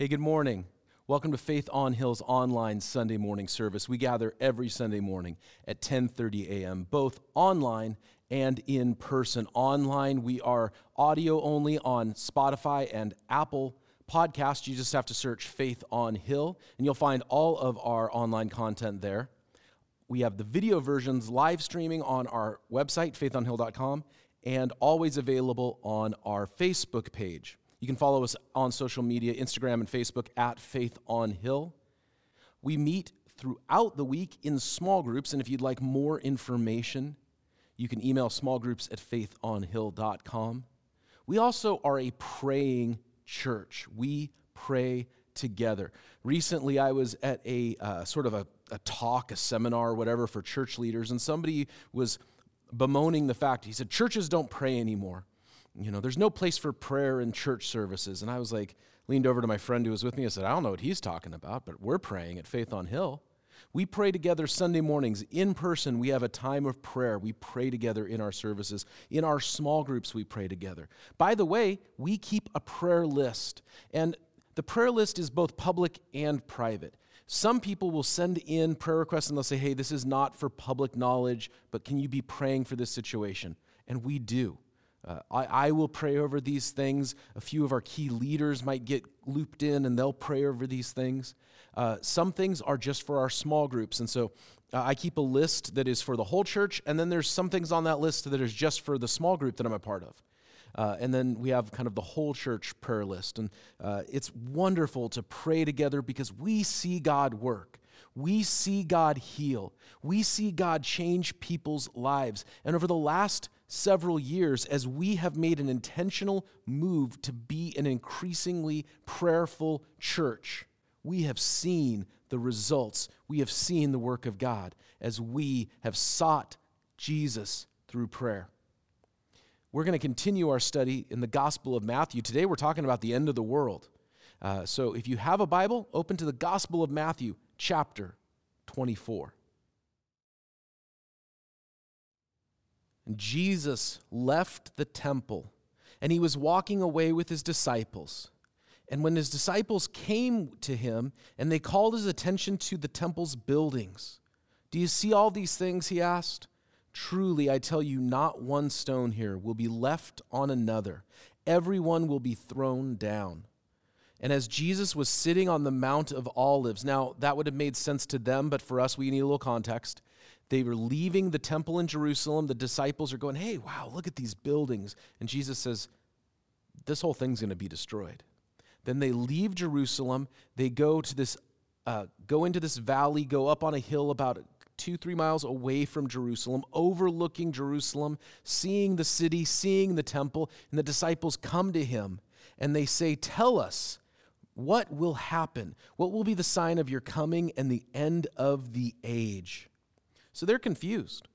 Hey, good morning. Welcome to Faith on Hill's online Sunday morning service. We gather every Sunday morning at 10:30 a.m., both online and in person. Online, we are audio only on Spotify and Apple Podcasts. You just have to search Faith on Hill, and you'll find all of our online content there. We have the video versions live streaming on our website, faithonhill.com, and always available on our Facebook page. You can follow us on social media, Instagram and Facebook at Faith on Hill. We meet throughout the week in small groups, and if you'd like more information, you can email smallgroups at faithonhill.com. We also are a praying church. We pray together. Recently, I was at a uh, sort of a, a talk, a seminar, whatever, for church leaders, and somebody was bemoaning the fact, he said, churches don't pray anymore you know, there's no place for prayer in church services. And I was like, leaned over to my friend who was with me. I said, I don't know what he's talking about, but we're praying at Faith on Hill. We pray together Sunday mornings in person. We have a time of prayer. We pray together in our services. In our small groups, we pray together. By the way, we keep a prayer list. And the prayer list is both public and private. Some people will send in prayer requests and they'll say, hey, this is not for public knowledge, but can you be praying for this situation? And we do. Uh, I, I will pray over these things. A few of our key leaders might get looped in and they'll pray over these things. Uh, some things are just for our small groups. And so uh, I keep a list that is for the whole church, and then there's some things on that list that is just for the small group that I'm a part of. Uh, and then we have kind of the whole church prayer list. And uh, it's wonderful to pray together because we see God work. We see God heal. We see God change people's lives. And over the last several years as we have made an intentional move to be an increasingly prayerful church. We have seen the results. We have seen the work of God as we have sought Jesus through prayer. We're going to continue our study in the Gospel of Matthew. Today we're talking about the end of the world. Uh, so if you have a Bible, open to the Gospel of Matthew, chapter 24. Jesus left the temple and he was walking away with his disciples. And when his disciples came to him and they called his attention to the temple's buildings, Do you see all these things? He asked. Truly, I tell you, not one stone here will be left on another. Everyone will be thrown down. And as Jesus was sitting on the Mount of Olives, now that would have made sense to them, but for us, we need a little context. They were leaving the temple in Jerusalem. The disciples are going, hey, wow, look at these buildings. And Jesus says, this whole thing's going to be destroyed. Then they leave Jerusalem. They go to this, uh, go into this valley, go up on a hill about two, three miles away from Jerusalem, overlooking Jerusalem, seeing the city, seeing the temple. And the disciples come to him and they say, Tell us, what will happen? What will be the sign of your coming and the end of the age? So they're confused.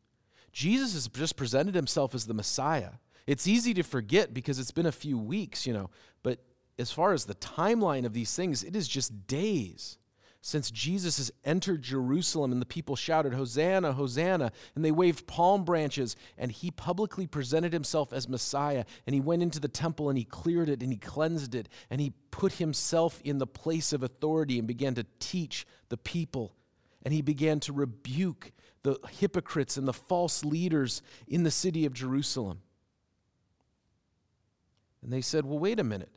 Jesus has just presented himself as the Messiah. It's easy to forget because it's been a few weeks, you know, but as far as the timeline of these things, it is just days since Jesus has entered Jerusalem and the people shouted, Hosanna, Hosanna, and they waved palm branches, and he publicly presented himself as Messiah. And he went into the temple and he cleared it and he cleansed it, and he put himself in the place of authority and began to teach the people. And he began to rebuke the hypocrites and the false leaders in the city of Jerusalem. And they said, Well, wait a minute.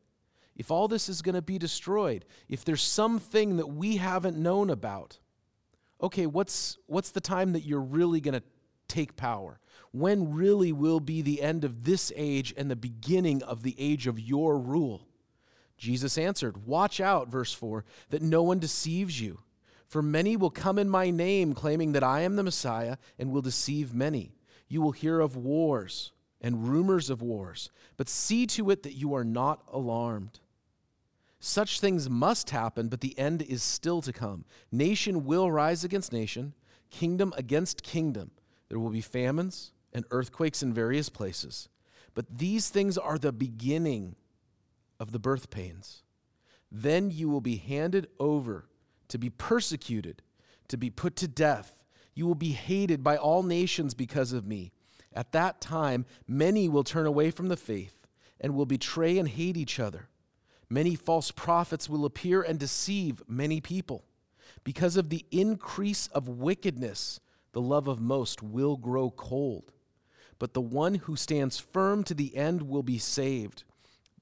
If all this is going to be destroyed, if there's something that we haven't known about, okay, what's, what's the time that you're really going to take power? When really will be the end of this age and the beginning of the age of your rule? Jesus answered, Watch out, verse 4, that no one deceives you. For many will come in my name, claiming that I am the Messiah, and will deceive many. You will hear of wars and rumors of wars, but see to it that you are not alarmed. Such things must happen, but the end is still to come. Nation will rise against nation, kingdom against kingdom. There will be famines and earthquakes in various places. But these things are the beginning of the birth pains. Then you will be handed over to be persecuted, to be put to death. You will be hated by all nations because of me. At that time, many will turn away from the faith and will betray and hate each other. Many false prophets will appear and deceive many people. Because of the increase of wickedness, the love of most will grow cold. But the one who stands firm to the end will be saved.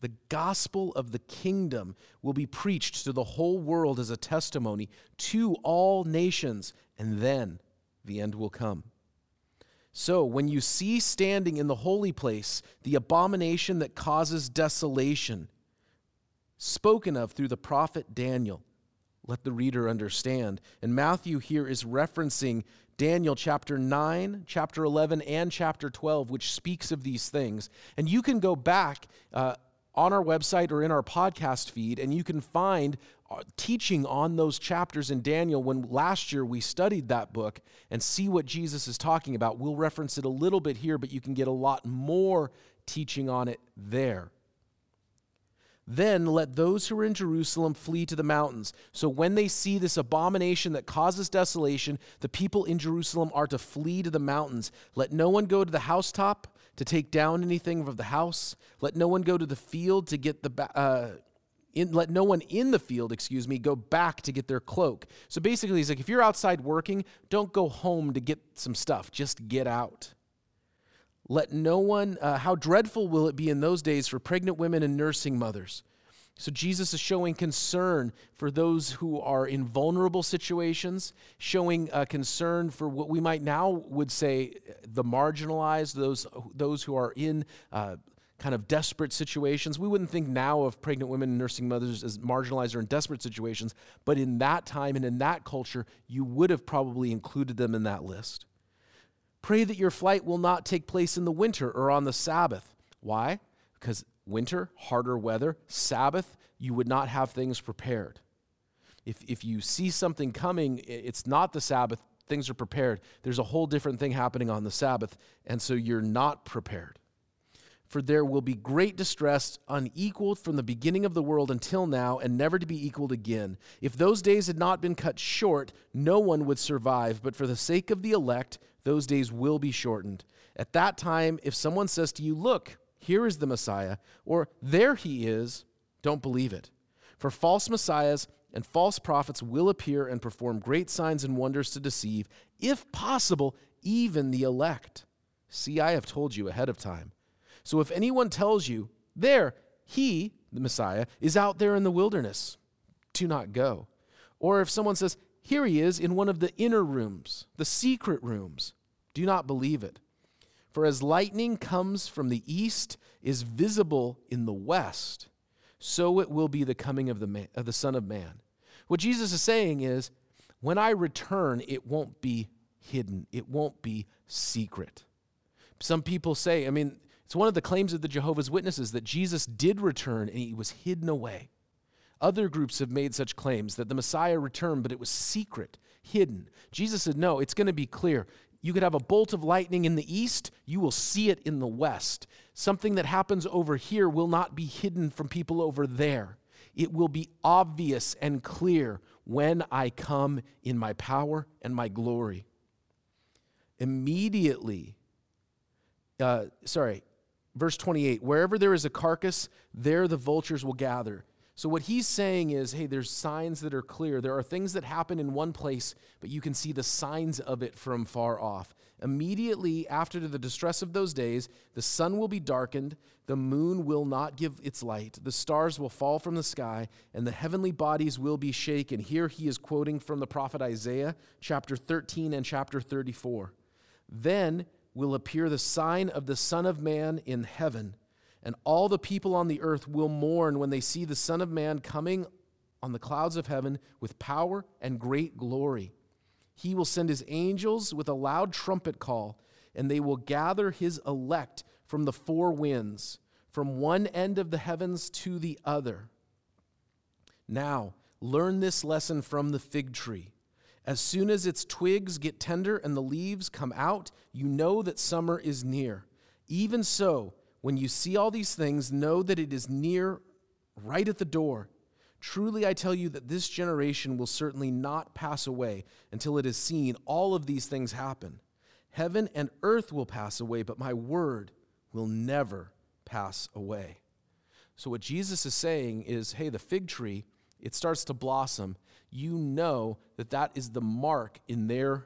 The gospel of the kingdom will be preached to the whole world as a testimony to all nations, and then the end will come. So, when you see standing in the holy place the abomination that causes desolation, spoken of through the prophet Daniel, let the reader understand. And Matthew here is referencing Daniel chapter 9, chapter 11, and chapter 12, which speaks of these things. And you can go back uh, on our website or in our podcast feed, and you can find uh, teaching on those chapters in Daniel when last year we studied that book and see what Jesus is talking about. We'll reference it a little bit here, but you can get a lot more teaching on it there. Then let those who are in Jerusalem flee to the mountains. So when they see this abomination that causes desolation, the people in Jerusalem are to flee to the mountains. Let no one go to the housetop to take down anything of the house. Let no one go to the field to get the. Uh, in, let no one in the field, excuse me, go back to get their cloak. So basically, he's like, if you're outside working, don't go home to get some stuff. Just get out. Let no one, uh, how dreadful will it be in those days for pregnant women and nursing mothers? So Jesus is showing concern for those who are in vulnerable situations, showing a concern for what we might now would say the marginalized, those, those who are in uh, kind of desperate situations. We wouldn't think now of pregnant women and nursing mothers as marginalized or in desperate situations, but in that time and in that culture, you would have probably included them in that list. Pray that your flight will not take place in the winter or on the Sabbath. Why? Because winter, harder weather, Sabbath, you would not have things prepared. If, if you see something coming, it's not the Sabbath, things are prepared. There's a whole different thing happening on the Sabbath, and so you're not prepared. For there will be great distress, unequaled from the beginning of the world until now, and never to be equaled again. If those days had not been cut short, no one would survive, but for the sake of the elect, those days will be shortened. At that time, if someone says to you, Look, here is the Messiah, or there he is, don't believe it. For false messiahs and false prophets will appear and perform great signs and wonders to deceive, if possible, even the elect. See, I have told you ahead of time. So if anyone tells you, There, he, the Messiah, is out there in the wilderness, do not go. Or if someone says, here he is in one of the inner rooms, the secret rooms. Do not believe it. For as lightning comes from the east, is visible in the west, so it will be the coming of the, man, of the Son of Man. What Jesus is saying is, when I return, it won't be hidden, it won't be secret. Some people say, I mean, it's one of the claims of the Jehovah's Witnesses that Jesus did return and he was hidden away. Other groups have made such claims that the Messiah returned, but it was secret, hidden. Jesus said, No, it's going to be clear. You could have a bolt of lightning in the east, you will see it in the west. Something that happens over here will not be hidden from people over there. It will be obvious and clear when I come in my power and my glory. Immediately, uh, sorry, verse 28 wherever there is a carcass, there the vultures will gather. So, what he's saying is hey, there's signs that are clear. There are things that happen in one place, but you can see the signs of it from far off. Immediately after the distress of those days, the sun will be darkened, the moon will not give its light, the stars will fall from the sky, and the heavenly bodies will be shaken. Here he is quoting from the prophet Isaiah, chapter 13 and chapter 34. Then will appear the sign of the Son of Man in heaven and all the people on the earth will mourn when they see the Son of Man coming on the clouds of heaven with power and great glory. He will send his angels with a loud trumpet call, and they will gather his elect from the four winds, from one end of the heavens to the other. Now, learn this lesson from the fig tree. As soon as its twigs get tender and the leaves come out, you know that summer is near. Even so, when you see all these things, know that it is near, right at the door. Truly, I tell you that this generation will certainly not pass away until it has seen all of these things happen. Heaven and earth will pass away, but my word will never pass away. So, what Jesus is saying is hey, the fig tree, it starts to blossom. You know that that is the mark in their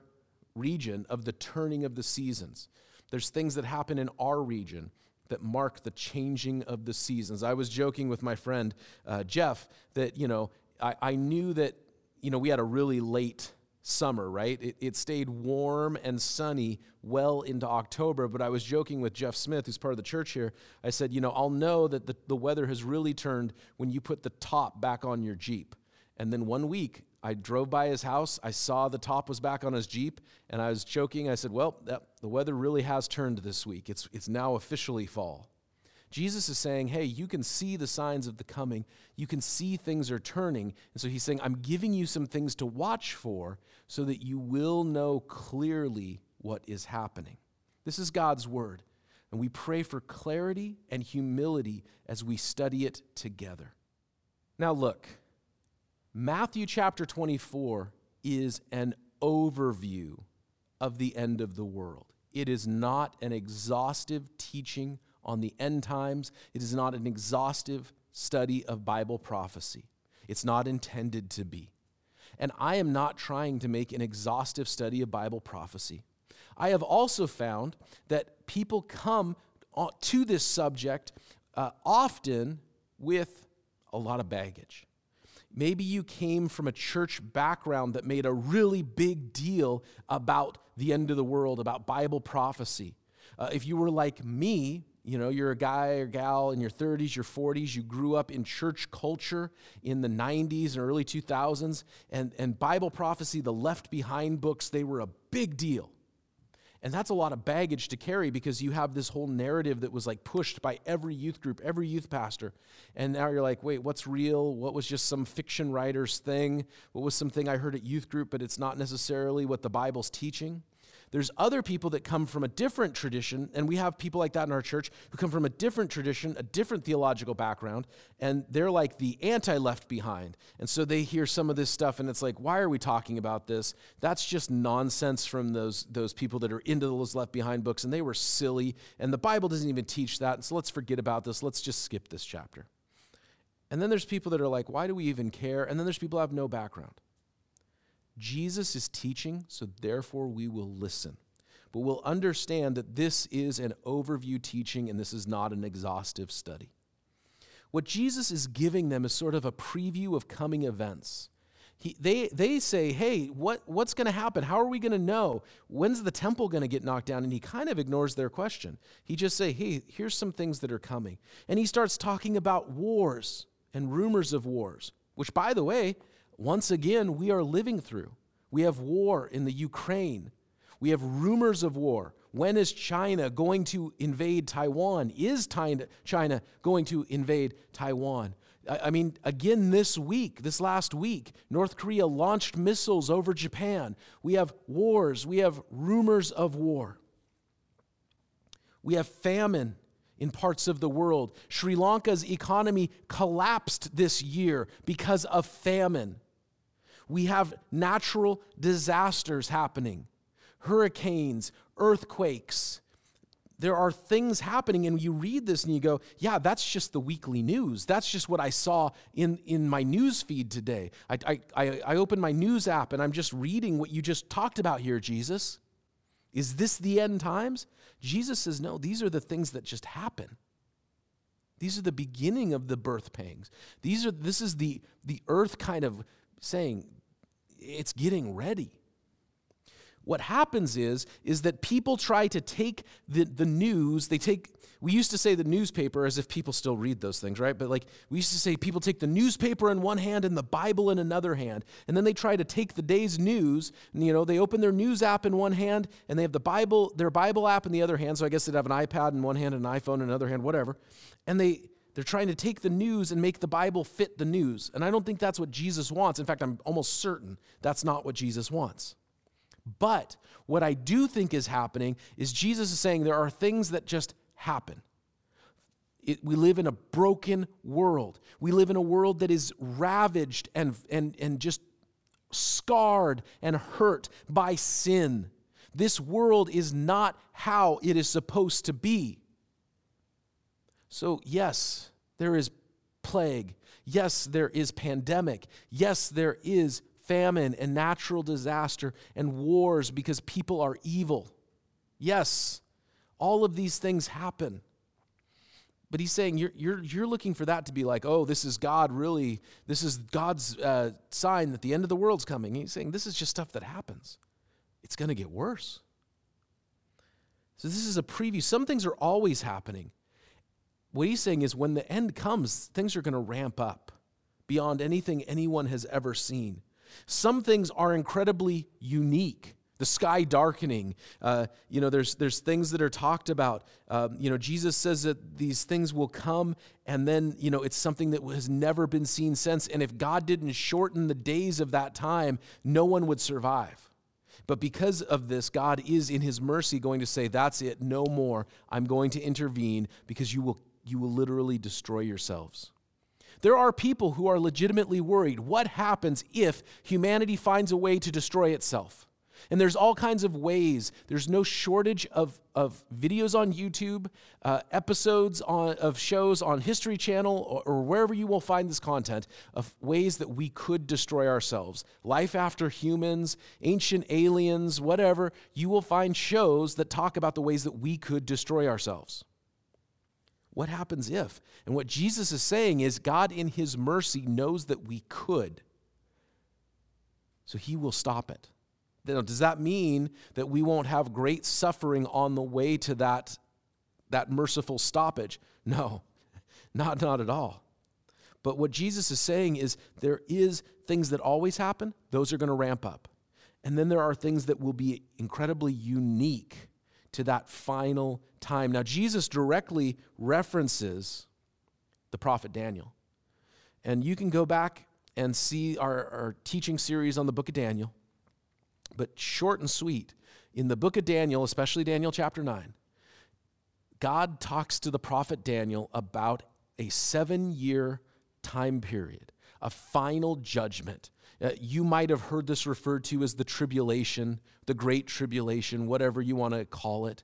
region of the turning of the seasons. There's things that happen in our region that mark the changing of the seasons. I was joking with my friend uh, Jeff that, you know, I, I knew that, you know, we had a really late summer, right? It, it stayed warm and sunny well into October, but I was joking with Jeff Smith, who's part of the church here. I said, you know, I'll know that the, the weather has really turned when you put the top back on your Jeep. And then one week, I drove by his house. I saw the top was back on his Jeep, and I was joking. I said, Well, that, the weather really has turned this week. It's, it's now officially fall. Jesus is saying, Hey, you can see the signs of the coming. You can see things are turning. And so he's saying, I'm giving you some things to watch for so that you will know clearly what is happening. This is God's word. And we pray for clarity and humility as we study it together. Now, look, Matthew chapter 24 is an overview of the end of the world. It is not an exhaustive teaching on the end times, it is not an exhaustive study of Bible prophecy. It's not intended to be. And I am not trying to make an exhaustive study of Bible prophecy. I have also found that people come to this subject uh, often with a lot of baggage. Maybe you came from a church background that made a really big deal about the end of the world, about Bible prophecy. Uh, if you were like me, you know, you're a guy or gal in your 30s, your 40s, you grew up in church culture in the 90s and early 2000s, and, and Bible prophecy, the Left Behind books, they were a big deal. And that's a lot of baggage to carry because you have this whole narrative that was like pushed by every youth group, every youth pastor. And now you're like, wait, what's real? What was just some fiction writer's thing? What was something I heard at youth group, but it's not necessarily what the Bible's teaching? There's other people that come from a different tradition, and we have people like that in our church who come from a different tradition, a different theological background, and they're like the anti left behind. And so they hear some of this stuff, and it's like, why are we talking about this? That's just nonsense from those, those people that are into those left behind books, and they were silly, and the Bible doesn't even teach that, so let's forget about this. Let's just skip this chapter. And then there's people that are like, why do we even care? And then there's people who have no background. Jesus is teaching, so therefore we will listen. But we'll understand that this is an overview teaching and this is not an exhaustive study. What Jesus is giving them is sort of a preview of coming events. He, they, they say, hey, what, what's going to happen? How are we going to know? When's the temple going to get knocked down? And he kind of ignores their question. He just say, hey, here's some things that are coming. And he starts talking about wars and rumors of wars, which, by the way, once again, we are living through. We have war in the Ukraine. We have rumors of war. When is China going to invade Taiwan? Is China going to invade Taiwan? I mean, again, this week, this last week, North Korea launched missiles over Japan. We have wars. We have rumors of war. We have famine in parts of the world. Sri Lanka's economy collapsed this year because of famine. We have natural disasters happening hurricanes, earthquakes. There are things happening, and you read this and you go, Yeah, that's just the weekly news. That's just what I saw in, in my news feed today. I, I, I open my news app and I'm just reading what you just talked about here, Jesus. Is this the end times? Jesus says, No, these are the things that just happen. These are the beginning of the birth pangs. These are this is the the earth kind of saying, it's getting ready. What happens is, is that people try to take the, the news, they take, we used to say the newspaper as if people still read those things, right? But like, we used to say people take the newspaper in one hand and the Bible in another hand. And then they try to take the day's news, and you know, they open their news app in one hand and they have the Bible, their Bible app in the other hand. So I guess they'd have an iPad in one hand and an iPhone in another hand, whatever. And they, they're trying to take the news and make the Bible fit the news. And I don't think that's what Jesus wants. In fact, I'm almost certain that's not what Jesus wants. But what I do think is happening is Jesus is saying there are things that just happen. It, we live in a broken world. We live in a world that is ravaged and, and, and just scarred and hurt by sin. This world is not how it is supposed to be. So, yes, there is plague. Yes, there is pandemic. Yes, there is famine and natural disaster and wars because people are evil. Yes, all of these things happen. But he's saying you're, you're, you're looking for that to be like, oh, this is God really, this is God's uh, sign that the end of the world's coming. He's saying this is just stuff that happens. It's going to get worse. So this is a preview. Some things are always happening. What he's saying is when the end comes, things are going to ramp up beyond anything anyone has ever seen. Some things are incredibly unique the sky darkening. Uh, you know, there's, there's things that are talked about. Um, you know, Jesus says that these things will come, and then, you know, it's something that has never been seen since. And if God didn't shorten the days of that time, no one would survive. But because of this, God is in his mercy going to say, That's it, no more. I'm going to intervene because you will, you will literally destroy yourselves. There are people who are legitimately worried what happens if humanity finds a way to destroy itself? And there's all kinds of ways. There's no shortage of, of videos on YouTube, uh, episodes on, of shows on History Channel, or, or wherever you will find this content, of ways that we could destroy ourselves. Life after humans, ancient aliens, whatever, you will find shows that talk about the ways that we could destroy ourselves. What happens if? And what Jesus is saying is God, in his mercy, knows that we could. So he will stop it. Now, does that mean that we won't have great suffering on the way to that, that merciful stoppage? No, not, not at all. But what Jesus is saying is there is things that always happen, those are going to ramp up. And then there are things that will be incredibly unique to that final time. Now, Jesus directly references the prophet Daniel. And you can go back and see our, our teaching series on the book of Daniel but short and sweet. In the book of Daniel, especially Daniel chapter 9, God talks to the prophet Daniel about a seven year time period, a final judgment. Uh, you might have heard this referred to as the tribulation, the great tribulation, whatever you want to call it.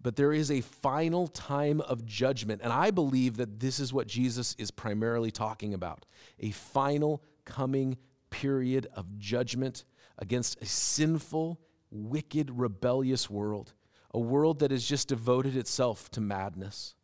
But there is a final time of judgment. And I believe that this is what Jesus is primarily talking about a final coming period of judgment against a sinful, wicked, rebellious world, a world that has just devoted itself to madness.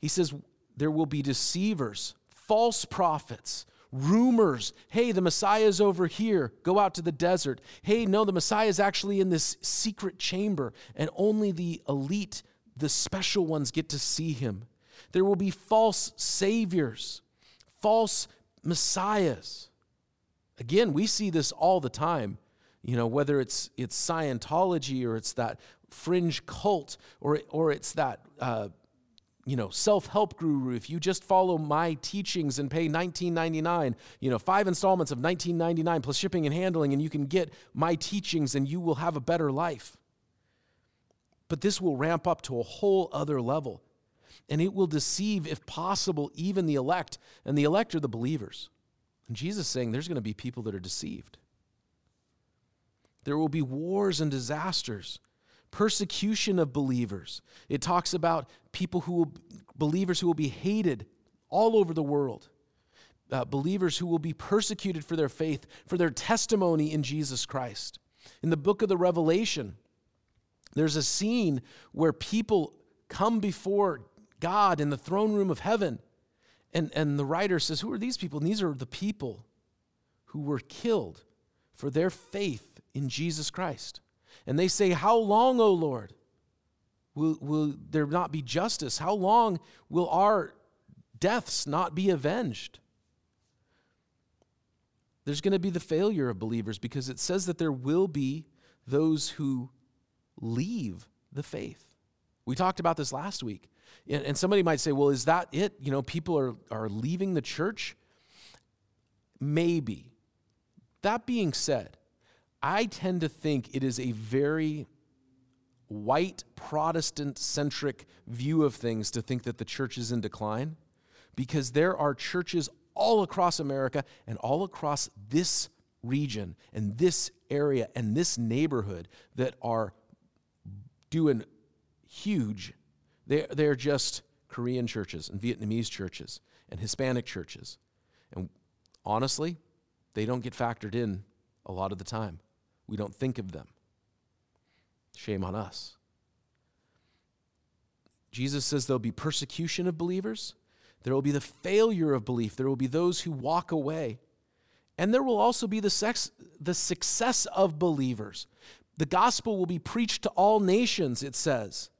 He says there will be deceivers, false prophets, rumors. Hey, the Messiah is over here. Go out to the desert. Hey, no, the Messiah is actually in this secret chamber, and only the elite, the special ones, get to see him. There will be false saviors, false messiahs. Again, we see this all the time. You know, whether it's it's Scientology or it's that fringe cult or or it's that uh, you know self-help guru. If you just follow my teachings and pay 19.99, you know, five installments of 19.99 plus shipping and handling, and you can get my teachings and you will have a better life. But this will ramp up to a whole other level. And it will deceive, if possible, even the elect. And the elect are the believers. And Jesus saying there's going to be people that are deceived. There will be wars and disasters, persecution of believers. It talks about people who will, believers who will be hated all over the world. Uh, believers who will be persecuted for their faith, for their testimony in Jesus Christ. In the book of the Revelation, there's a scene where people come before God in the throne room of heaven and, and the writer says, Who are these people? And these are the people who were killed for their faith in Jesus Christ. And they say, How long, O Lord, will, will there not be justice? How long will our deaths not be avenged? There's going to be the failure of believers because it says that there will be those who leave the faith. We talked about this last week. And somebody might say, well, is that it? You know, people are, are leaving the church? Maybe. That being said, I tend to think it is a very white Protestant centric view of things to think that the church is in decline because there are churches all across America and all across this region and this area and this neighborhood that are doing huge they're, they're just Korean churches and Vietnamese churches and Hispanic churches. And honestly, they don't get factored in a lot of the time. We don't think of them. Shame on us. Jesus says there'll be persecution of believers, there will be the failure of belief, there will be those who walk away, and there will also be the, sex, the success of believers. The gospel will be preached to all nations, it says.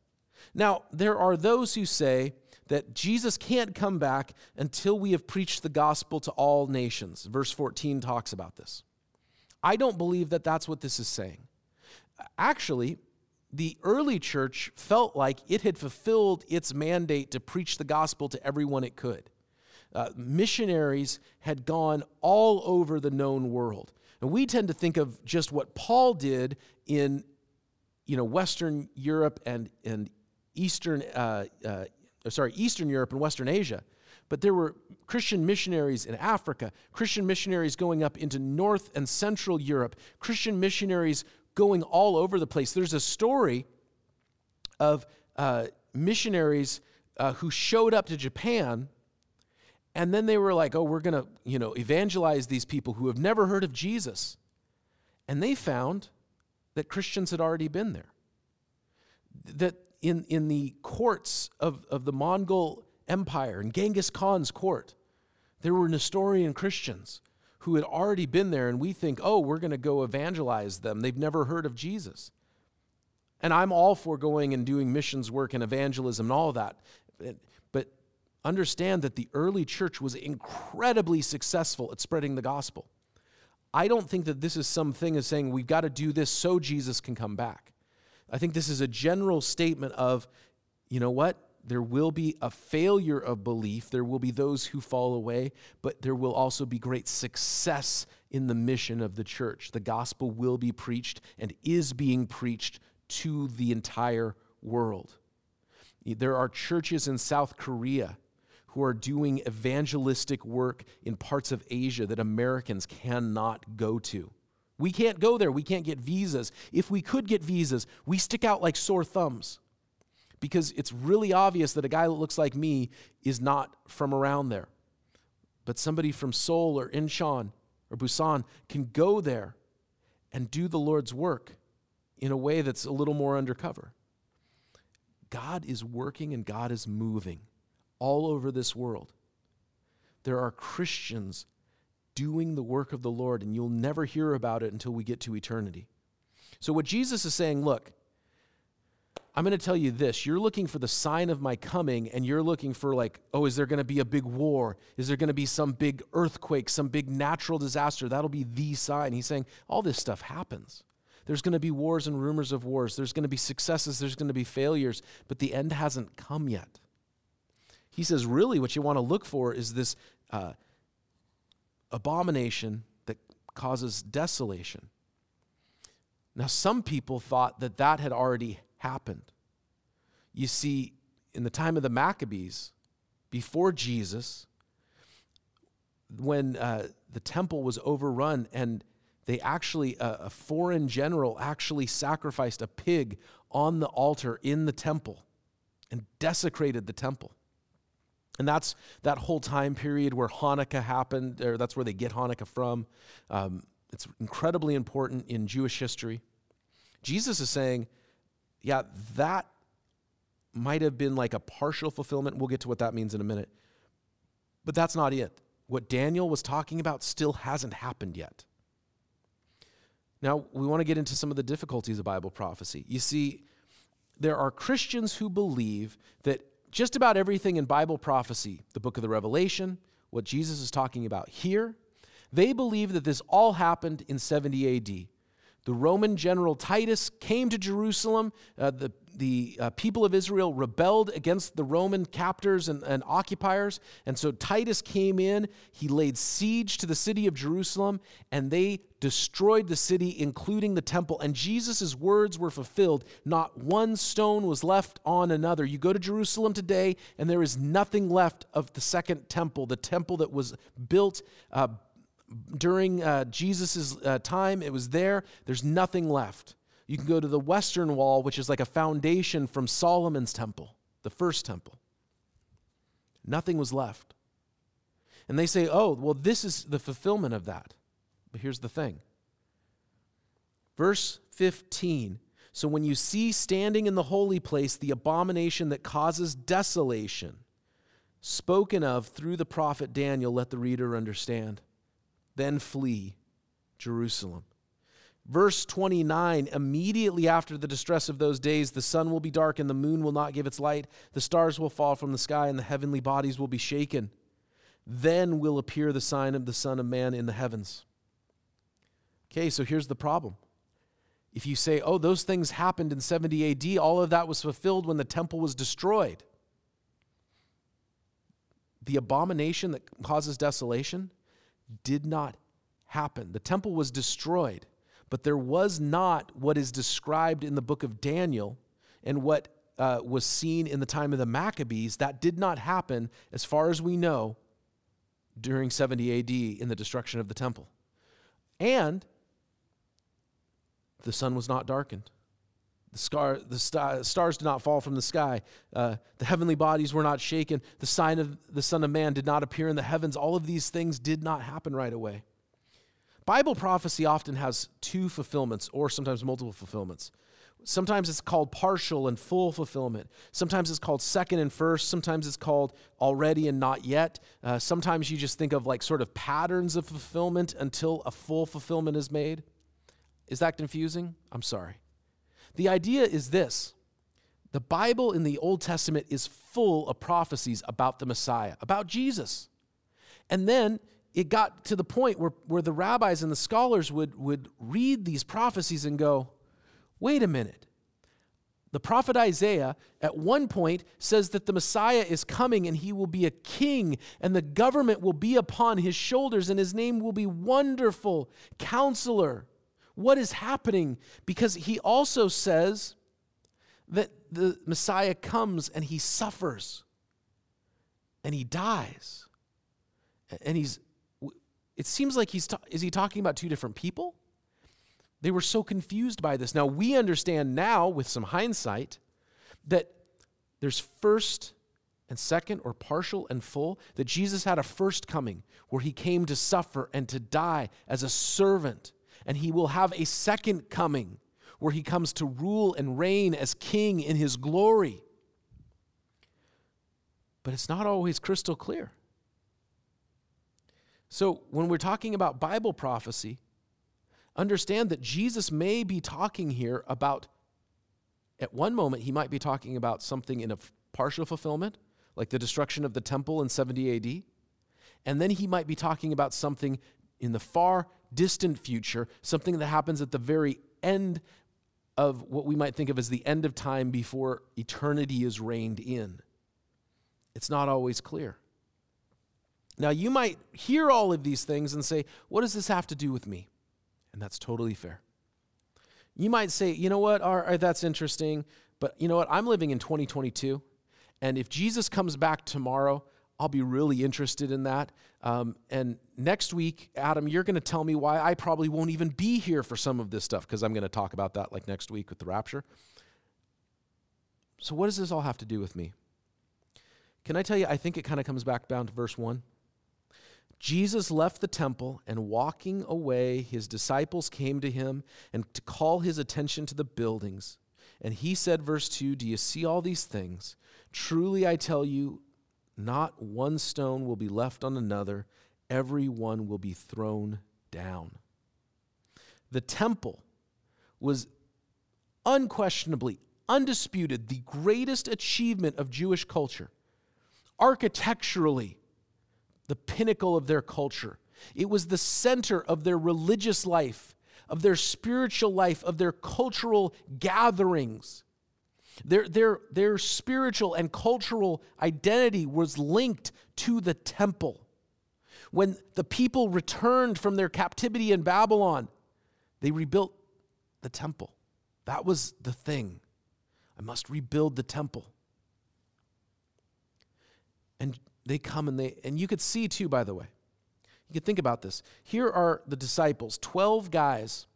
Now, there are those who say that Jesus can't come back until we have preached the gospel to all nations. Verse 14 talks about this. I don't believe that that's what this is saying. Actually, the early church felt like it had fulfilled its mandate to preach the gospel to everyone it could. Uh, missionaries had gone all over the known world. And we tend to think of just what Paul did in you know, Western Europe and, and Eastern, uh, uh, sorry, Eastern Europe and Western Asia. But there were Christian missionaries in Africa, Christian missionaries going up into North and Central Europe, Christian missionaries going all over the place. There's a story of uh, missionaries uh, who showed up to Japan and then they were like, oh, we're going to, you know, evangelize these people who have never heard of Jesus. And they found that Christians had already been there. That in, in the courts of, of the Mongol Empire, in Genghis Khan's court, there were Nestorian Christians who had already been there, and we think, oh, we're going to go evangelize them. They've never heard of Jesus. And I'm all for going and doing missions work and evangelism and all of that. But understand that the early church was incredibly successful at spreading the gospel. I don't think that this is something as saying we've got to do this so Jesus can come back. I think this is a general statement of, you know what? There will be a failure of belief. There will be those who fall away, but there will also be great success in the mission of the church. The gospel will be preached and is being preached to the entire world. There are churches in South Korea who are doing evangelistic work in parts of Asia that Americans cannot go to. We can't go there. We can't get visas. If we could get visas, we stick out like sore thumbs because it's really obvious that a guy that looks like me is not from around there. But somebody from Seoul or Incheon or Busan can go there and do the Lord's work in a way that's a little more undercover. God is working and God is moving all over this world. There are Christians doing the work of the Lord, and you'll never hear about it until we get to eternity. So, what Jesus is saying, look, I'm going to tell you this. You're looking for the sign of my coming, and you're looking for, like, oh, is there going to be a big war? Is there going to be some big earthquake, some big natural disaster? That'll be the sign. He's saying all this stuff happens. There's going to be wars and rumors of wars. There's going to be successes. There's going to be failures, but the end hasn't come yet. He says, really, what you want to look for is this uh, abomination that causes desolation. Now, some people thought that that had already happened. You see, in the time of the Maccabees, before Jesus, when uh, the temple was overrun and they actually, uh, a foreign general actually sacrificed a pig on the altar in the temple and desecrated the temple. And that's that whole time period where Hanukkah happened, or that's where they get Hanukkah from. Um, it's incredibly important in Jewish history. Jesus is saying, yeah, that might have been like a partial fulfillment. We'll get to what that means in a minute. But that's not it. What Daniel was talking about still hasn't happened yet. Now, we want to get into some of the difficulties of Bible prophecy. You see, there are Christians who believe that just about everything in Bible prophecy, the book of the Revelation, what Jesus is talking about here, they believe that this all happened in 70 AD. The Roman general Titus came to Jerusalem. Uh, the the uh, people of Israel rebelled against the Roman captors and, and, occupiers. And so Titus came in, he laid siege to the city of Jerusalem, and they destroyed the city, including the temple. And Jesus' words were fulfilled. Not one stone was left on another. You go to Jerusalem today, and there is nothing left of the second temple, the temple that was built. Uh, during uh, Jesus' uh, time, it was there. There's nothing left. You can go to the western wall, which is like a foundation from Solomon's temple, the first temple. Nothing was left. And they say, oh, well, this is the fulfillment of that. But here's the thing. Verse 15 So when you see standing in the holy place the abomination that causes desolation, spoken of through the prophet Daniel, let the reader understand. Then flee Jerusalem. Verse 29 Immediately after the distress of those days, the sun will be dark and the moon will not give its light, the stars will fall from the sky, and the heavenly bodies will be shaken. Then will appear the sign of the Son of Man in the heavens. Okay, so here's the problem. If you say, oh, those things happened in 70 AD, all of that was fulfilled when the temple was destroyed. The abomination that causes desolation did not happen. The temple was destroyed, but there was not what is described in the book of Daniel and what uh, was seen in the time of the Maccabees. That did not happen, as far as we know, during 70 AD in the destruction of the temple. And the sun was not darkened. The, scar, the stars did not fall from the sky. Uh, the heavenly bodies were not shaken. The sign of the Son of Man did not appear in the heavens. All of these things did not happen right away. Bible prophecy often has two fulfillments, or sometimes multiple fulfillments. Sometimes it's called partial and full fulfillment. Sometimes it's called second and first. Sometimes it's called already and not yet. Uh, sometimes you just think of like sort of patterns of fulfillment until a full fulfillment is made. Is that confusing? I'm sorry. The idea is this the Bible in the Old Testament is full of prophecies about the Messiah, about Jesus. And then it got to the point where, where the rabbis and the scholars would, would read these prophecies and go, wait a minute. The prophet Isaiah at one point says that the Messiah is coming and he will be a king and the government will be upon his shoulders and his name will be wonderful, counselor, what is happening because he also says that the Messiah comes and he suffers and he dies. And he's, it seems like he's, ta- is he talking about two different people? They were so confused by this. Now, we understand now with some hindsight that there's first and second, or partial and full, that Jesus had a first coming where he came to suffer and to die as a servant and he will have a second coming where he comes to rule and reign as king in his glory. But it's not always crystal clear. So, when we're talking about Bible prophecy, understand that Jesus may be talking here about, at one moment, he might be talking about something in a partial fulfillment, like the destruction of the temple in 70 AD. And then he might be talking about something in the far distant future, something that happens at the very end of what we might think of as the end of time before eternity is reined in. It's not always clear. Now, you might hear all of these things and say, What does this have to do with me? And that's totally fair. You might say, You know what, all right, that's interesting, but you know what, I'm living in 2022, and if Jesus comes back tomorrow, I'll be really interested in that. Um, and next week, Adam, you're going to tell me why I probably won't even be here for some of this stuff because I'm going to talk about that like next week with the rapture. So, what does this all have to do with me? Can I tell you, I think it kind of comes back down to verse 1. Jesus left the temple, and walking away, his disciples came to him and to call his attention to the buildings. And he said, verse 2 Do you see all these things? Truly I tell you, not one stone will be left on another, every one will be thrown down. The temple was unquestionably, undisputed, the greatest achievement of Jewish culture. Architecturally, the pinnacle of their culture. It was the center of their religious life, of their spiritual life, of their cultural gatherings. Their, their, their spiritual and cultural identity was linked to the temple. When the people returned from their captivity in Babylon, they rebuilt the temple. That was the thing. I must rebuild the temple. And they come and they, and you could see too, by the way, you could think about this. Here are the disciples, 12 guys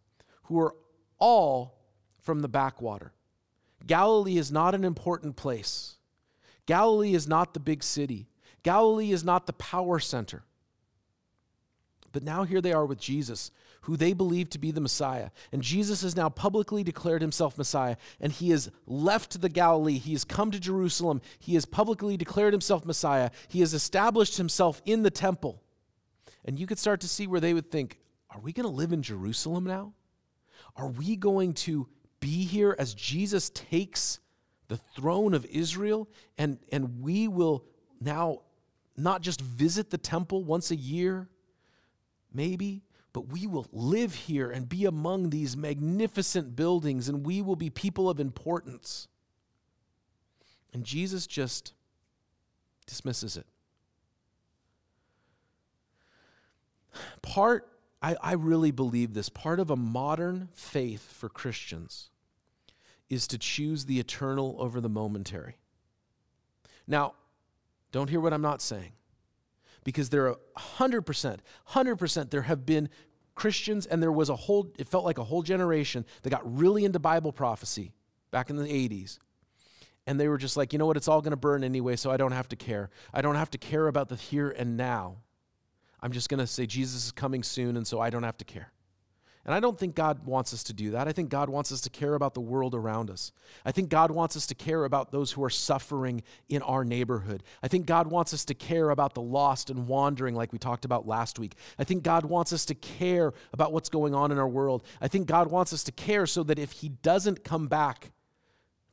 who are all from the backwater. Galilee is not an important place. Galilee is not the big city. Galilee is not the power center. But now here they are with Jesus, who they believe to be the Messiah. And Jesus has now publicly declared himself Messiah, and he has left the Galilee. He has come to Jerusalem. He has publicly declared himself Messiah. He has established himself in the temple. And you could start to see where they would think, are we going to live in Jerusalem now? Are we going to be here as Jesus takes the throne of Israel and, and we will now not just visit the temple once a year, maybe, but we will live here and be among these magnificent buildings and we will be people of importance. And Jesus just dismisses it. Part, I, I really believe this, part of a modern faith for Christians is to choose the eternal over the momentary. Now, don't hear what I'm not saying because there are 100%, 100% there have been Christians and there was a whole, it felt like a whole generation that got really into Bible prophecy back in the 80s. And they were just like, you know what, it's all going to burn anyway, so I don't have to care. I don't have to care about the here and now. I'm just going to say Jesus is coming soon, and so I don't have to care. And I don't think God wants us to do that. I think God wants us to care about the world around us. I think God wants us to care about those who are suffering in our neighborhood. I think God wants us to care about the lost and wandering, like we talked about last week. I think God wants us to care about what's going on in our world. I think God wants us to care so that if He doesn't come back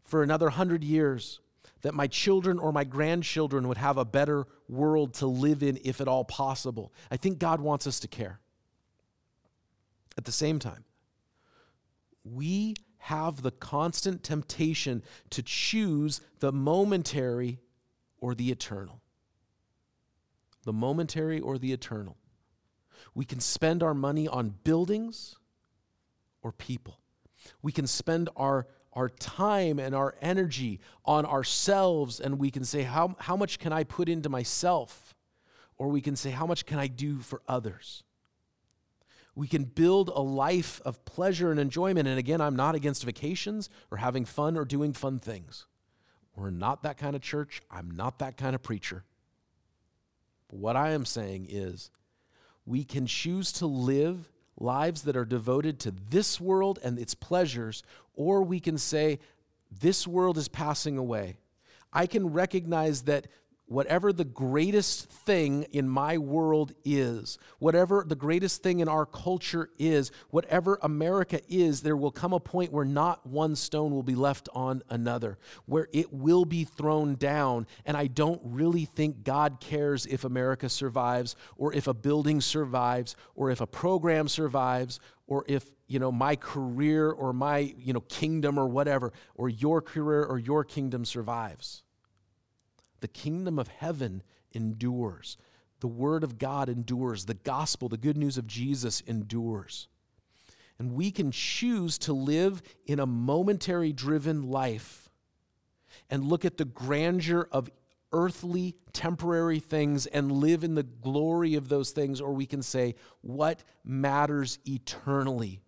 for another hundred years, that my children or my grandchildren would have a better world to live in, if at all possible. I think God wants us to care. At the same time, we have the constant temptation to choose the momentary or the eternal. The momentary or the eternal. We can spend our money on buildings or people. We can spend our, our time and our energy on ourselves, and we can say, how, how much can I put into myself? Or we can say, How much can I do for others? We can build a life of pleasure and enjoyment. And again, I'm not against vacations or having fun or doing fun things. We're not that kind of church. I'm not that kind of preacher. But what I am saying is, we can choose to live lives that are devoted to this world and its pleasures, or we can say, this world is passing away. I can recognize that whatever the greatest thing in my world is, whatever the greatest thing in our culture is, whatever America is, there will come a point where not one stone will be left on another, where it will be thrown down. And I don't really think God cares if America survives, or if a building survives, or if a program survives, or if you know my career or my you know kingdom or whatever or your career or your kingdom survives the kingdom of heaven endures. The word of God endures. The gospel, the good news of Jesus endures. And we can choose to live in a momentary driven life and look at the grandeur of earthly, temporary things and live in the glory of those things, or we can say, what matters eternally?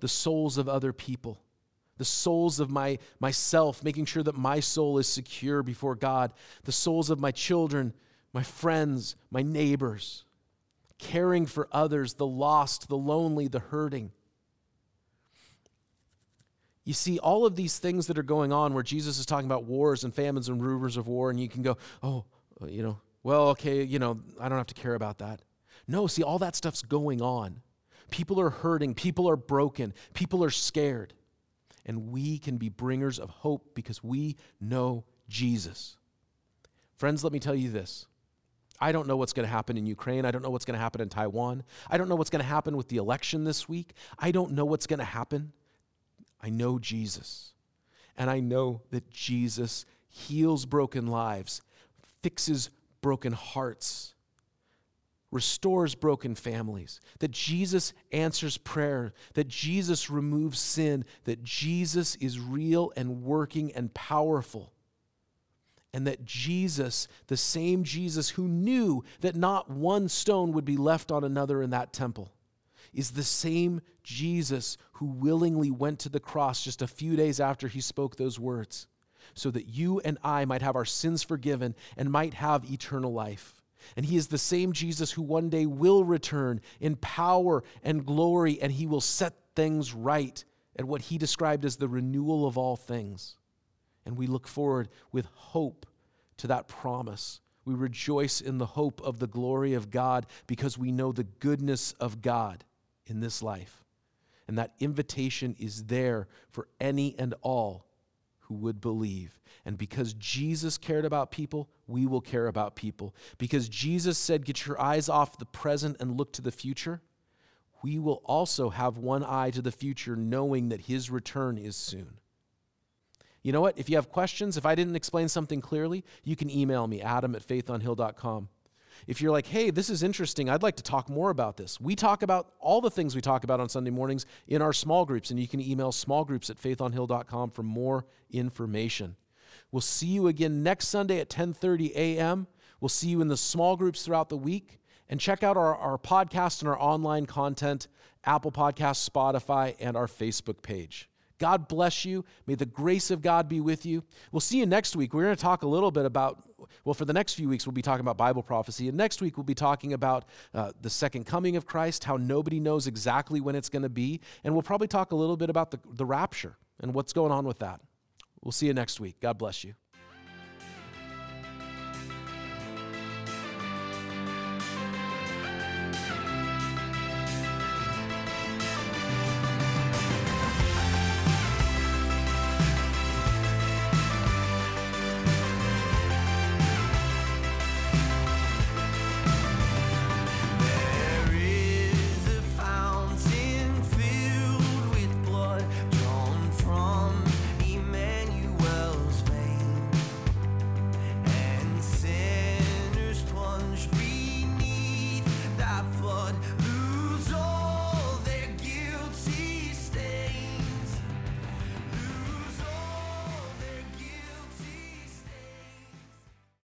The souls of other people the souls of my myself making sure that my soul is secure before god. The souls of my children my friends my neighbors. Caring for others the lost the lonely the hurting. You see all of these things that are going on where jesus is talking about wars and famines and rumors of war and you can go oh uh, you know well okay you know i don't have to care about that. No see all that stuff's going on. People are hurting. People are broken. People are scared and we can be bringers of hope because we know Jesus. Friends, let me tell you this. I don't know what's going to happen in Ukraine. I don't know what's going to happen in Taiwan. I don't know what's going to happen with the election this week. I don't know what's going to happen. I know Jesus. And I know that Jesus heals broken lives, fixes broken hearts, restores broken families, that Jesus answers prayer, that Jesus removes sin, that Jesus is real and working and powerful. And that Jesus, the same Jesus who knew that not one stone would be left on another in that temple, is the same Jesus who willingly went to the cross just a few days after he spoke those words, so that you and I might have our sins forgiven and might have eternal life. And he is the same Jesus who one day will return in power and glory, and he will set things right at what he described as the renewal of all things. And we look forward with hope to that promise. We rejoice in the hope of the glory of God because we know the goodness of God in this life. And that invitation is there for any and all who would believe. And because Jesus cared about people, we will care about people. Because Jesus said, Get your eyes off the present and look to the future, we will also have one eye to the future, knowing that his return is soon. You know what? If you have questions, if I didn't explain something clearly, you can email me, adam at faithonhill.com. If you're like, hey, this is interesting, I'd like to talk more about this. We talk about all the things we talk about on Sunday mornings in our small groups, and you can email smallgroups at faithonhill.com for more information. We'll see you again next Sunday at 10:30 a.m. We'll see you in the small groups throughout the week. And check out our, our podcast and our online content, Apple Podcasts, Spotify, and our Facebook page. God bless you. May the grace of God be with you. We'll see you next week. We're going to talk a little bit about, well, for the next few weeks, we'll be talking about Bible prophecy. And next week, we'll be talking about uh, the second coming of Christ, how nobody knows exactly when it's going to be. And we'll probably talk a little bit about the, the rapture and what's going on with that. We'll see you next week. God bless you.